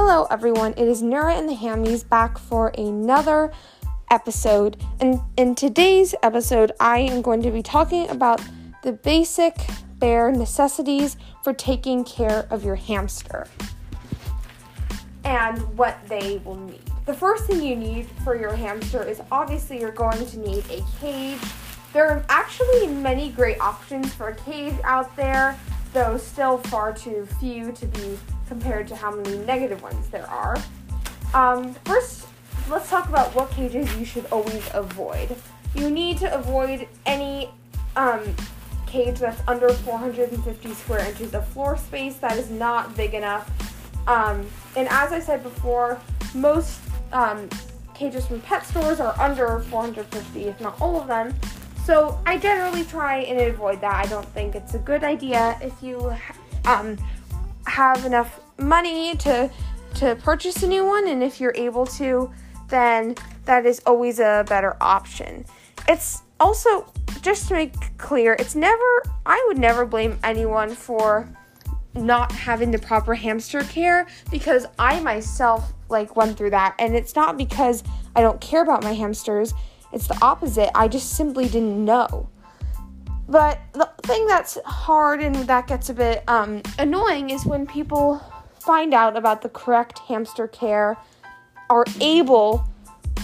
Hello, everyone. It is Nura and the Hammies back for another episode. And in today's episode, I am going to be talking about the basic bare necessities for taking care of your hamster and what they will need. The first thing you need for your hamster is obviously you're going to need a cage. There are actually many great options for a cage out there, though still far too few to be compared to how many negative ones there are. Um, first, let's talk about what cages you should always avoid. You need to avoid any um, cage that's under 450 square inches of floor space. That is not big enough. Um, and as I said before, most um, cages from pet stores are under 450, if not all of them. So I generally try and avoid that. I don't think it's a good idea if you um, have enough money to to purchase a new one and if you're able to then that is always a better option. It's also just to make clear it's never i would never blame anyone for not having the proper hamster care because i myself like went through that. And it's not because i don't care about my hamsters. It's the opposite. I just simply didn't know but the thing that's hard and that gets a bit um, annoying is when people find out about the correct hamster care, are able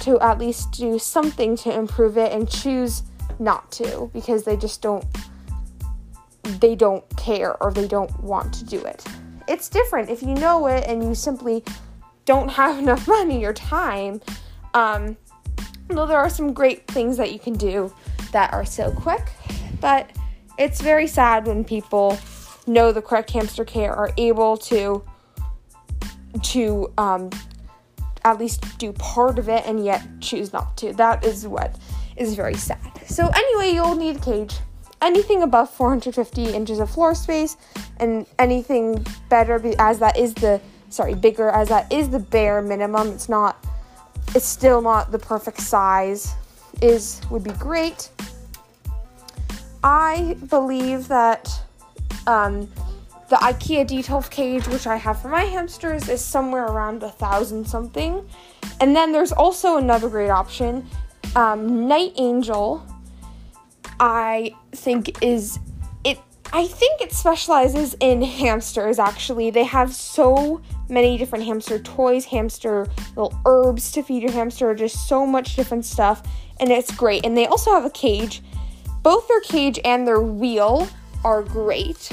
to at least do something to improve it and choose not to because they just don't they don't care or they don't want to do it. It's different if you know it and you simply don't have enough money or time. Um, though there are some great things that you can do that are so quick but it's very sad when people know the correct hamster care are able to to um, at least do part of it and yet choose not to. That is what is very sad. So anyway, you'll need a cage. Anything above 450 inches of floor space, and anything better as that is the sorry bigger as that is the bare minimum. It's not. It's still not the perfect size. Is would be great. I believe that um, the IKEA Detolf cage, which I have for my hamsters, is somewhere around a thousand something. And then there's also another great option, um, Niteangel. I think is it. I think it specializes in hamsters. Actually, they have so many different hamster toys, hamster little herbs to feed your hamster, just so much different stuff, and it's great. And they also have a cage both their cage and their wheel are great,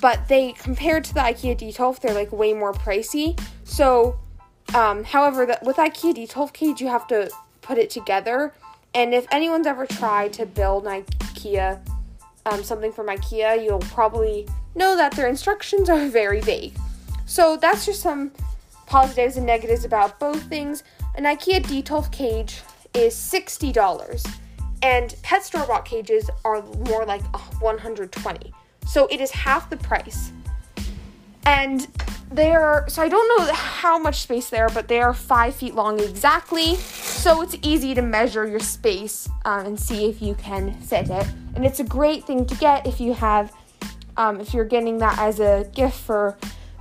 but they compared to the IKEA Detolf, they're like way more pricey. So, um, however, that with IKEA Detolf cage, you have to put it together. And if anyone's ever tried to build an IKEA, um, something from IKEA, you'll probably know that their instructions are very vague. So that's just some positives and negatives about both things. An IKEA Detolf cage is sixty dollars and pet store bought cages are more like 120 so it is half the price. And they are so i don't know how much space they are but they are five feet long exactly. So it's easy to measure your space um, and see if you can fit it. And it's a great thing to get if you have um, if you're getting that as a gift for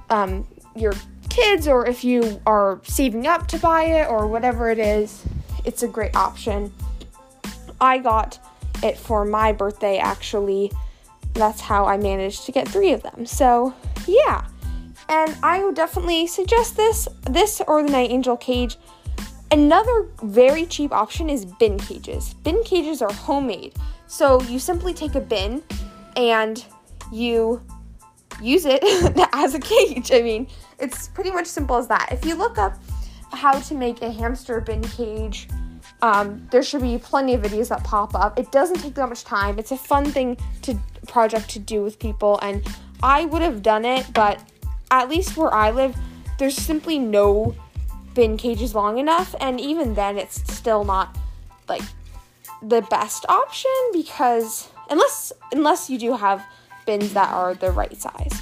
um, your kids or if you are saving up to buy it or whatever it is it's a great option I got it for my birthday actually. That's how I managed to get three of them. So, yeah. And I would definitely suggest this this or the Niteangel cage. Another very cheap option is bin cages. Bin cages are homemade. So, you simply take a bin and you use it as a cage. I mean, it's pretty much simple as that. If you look up how to make a hamster bin cage um, there should be plenty of videos that pop up. It doesn't take that much time. It's a fun thing to project to do with people, and I would have done it, but at least where I live, there's simply no bin cages long enough, and even then, it's still not like the best option because unless unless you do have bins that are the right size.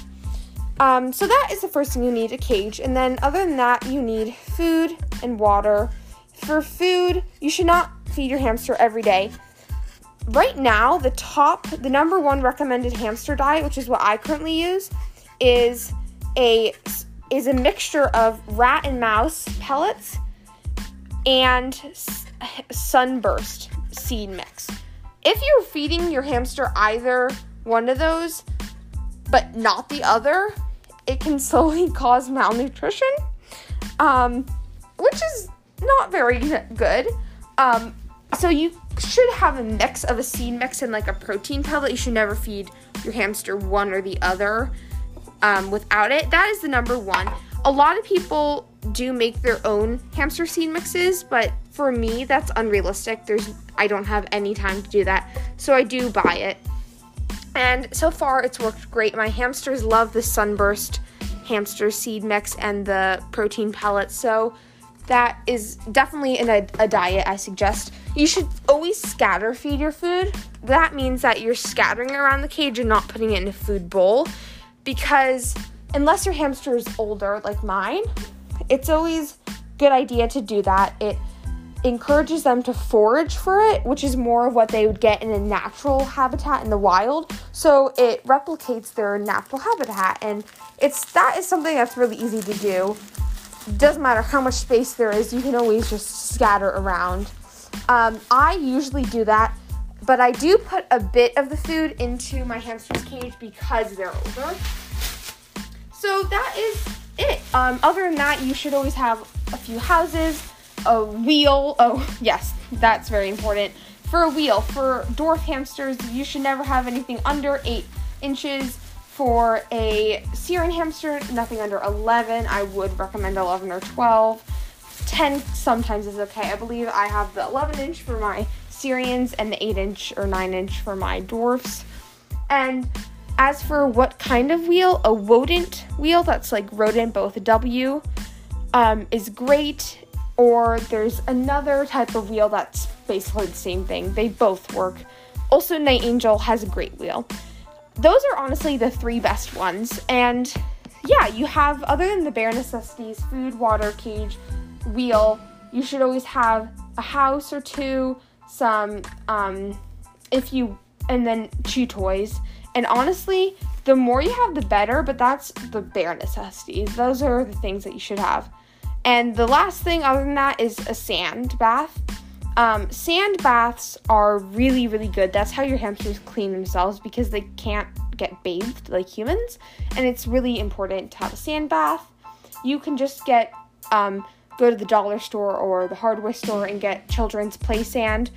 Um, so that is the first thing you need a cage, and then other than that, you need food and water for food, you should not feed your hamster every day. Right now, the top, the number one recommended hamster diet, which is what I currently use, is a is a mixture of rat and mouse pellets and sunburst seed mix. If you're feeding your hamster either one of those, but not the other, it can slowly cause malnutrition, um, which is not very good. Um, so you should have a mix of a seed mix and like a protein pellet. You should never feed your hamster one or the other um, without it. That is the number one. A lot of people do make their own hamster seed mixes, but for me, that's unrealistic. There's I don't have any time to do that, so I do buy it. And so far, it's worked great. My hamsters love the Sunburst hamster seed mix and the protein pellets. So that is definitely a, a diet I suggest. You should always scatter feed your food. That means that you're scattering around the cage and not putting it in a food bowl because unless your hamster is older like mine, it's always a good idea to do that. It encourages them to forage for it, which is more of what they would get in a natural habitat in the wild. So it replicates their natural habitat, and it's that is something that's really easy to do. Doesn't matter how much space there is, you can always just scatter around. Um, I usually do that, but I do put a bit of the food into my hamster's cage because they're older. So that is it. Um, other than that, you should always have a few houses a wheel. Oh, yes, that's very important. For a wheel, for dwarf hamsters, you should never have anything under 8 inches. For a Syrian hamster, nothing under 11. I would recommend 11 or 12. 10 sometimes is okay. I believe I have the 11 inch for my Syrians and the 8 inch or 9 inch for my dwarfs. And as for what kind of wheel, a rodent wheel that's like rodent, both W, um, is great or there's another type of wheel that's basically the same thing. They both work. Also, Niteangel has a great wheel. Those are honestly the three best ones. And yeah, you have, other than the bare necessities food, water, cage, wheel you should always have a house or two, some, um, if you, and then chew toys. And honestly, the more you have, the better, but that's the bare necessities. Those are the things that you should have. And the last thing, other than that, is a sand bath. Um, sand baths are really, really good. That's how your hamsters clean themselves because they can't get bathed like humans. And it's really important to have a sand bath. You can just get, um, go to the dollar store or the hardware store and get children's play sand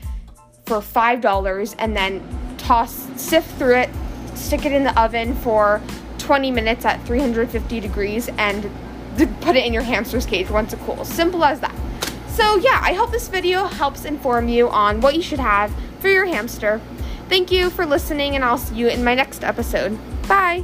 for $5 and then toss, sift through it, stick it in the oven for 20 minutes at 350 degrees, and put it in your hamster's cage once it cools. Simple as that. So, yeah, I hope this video helps inform you on what you should have for your hamster. Thank you for listening, and I'll see you in my next episode. Bye!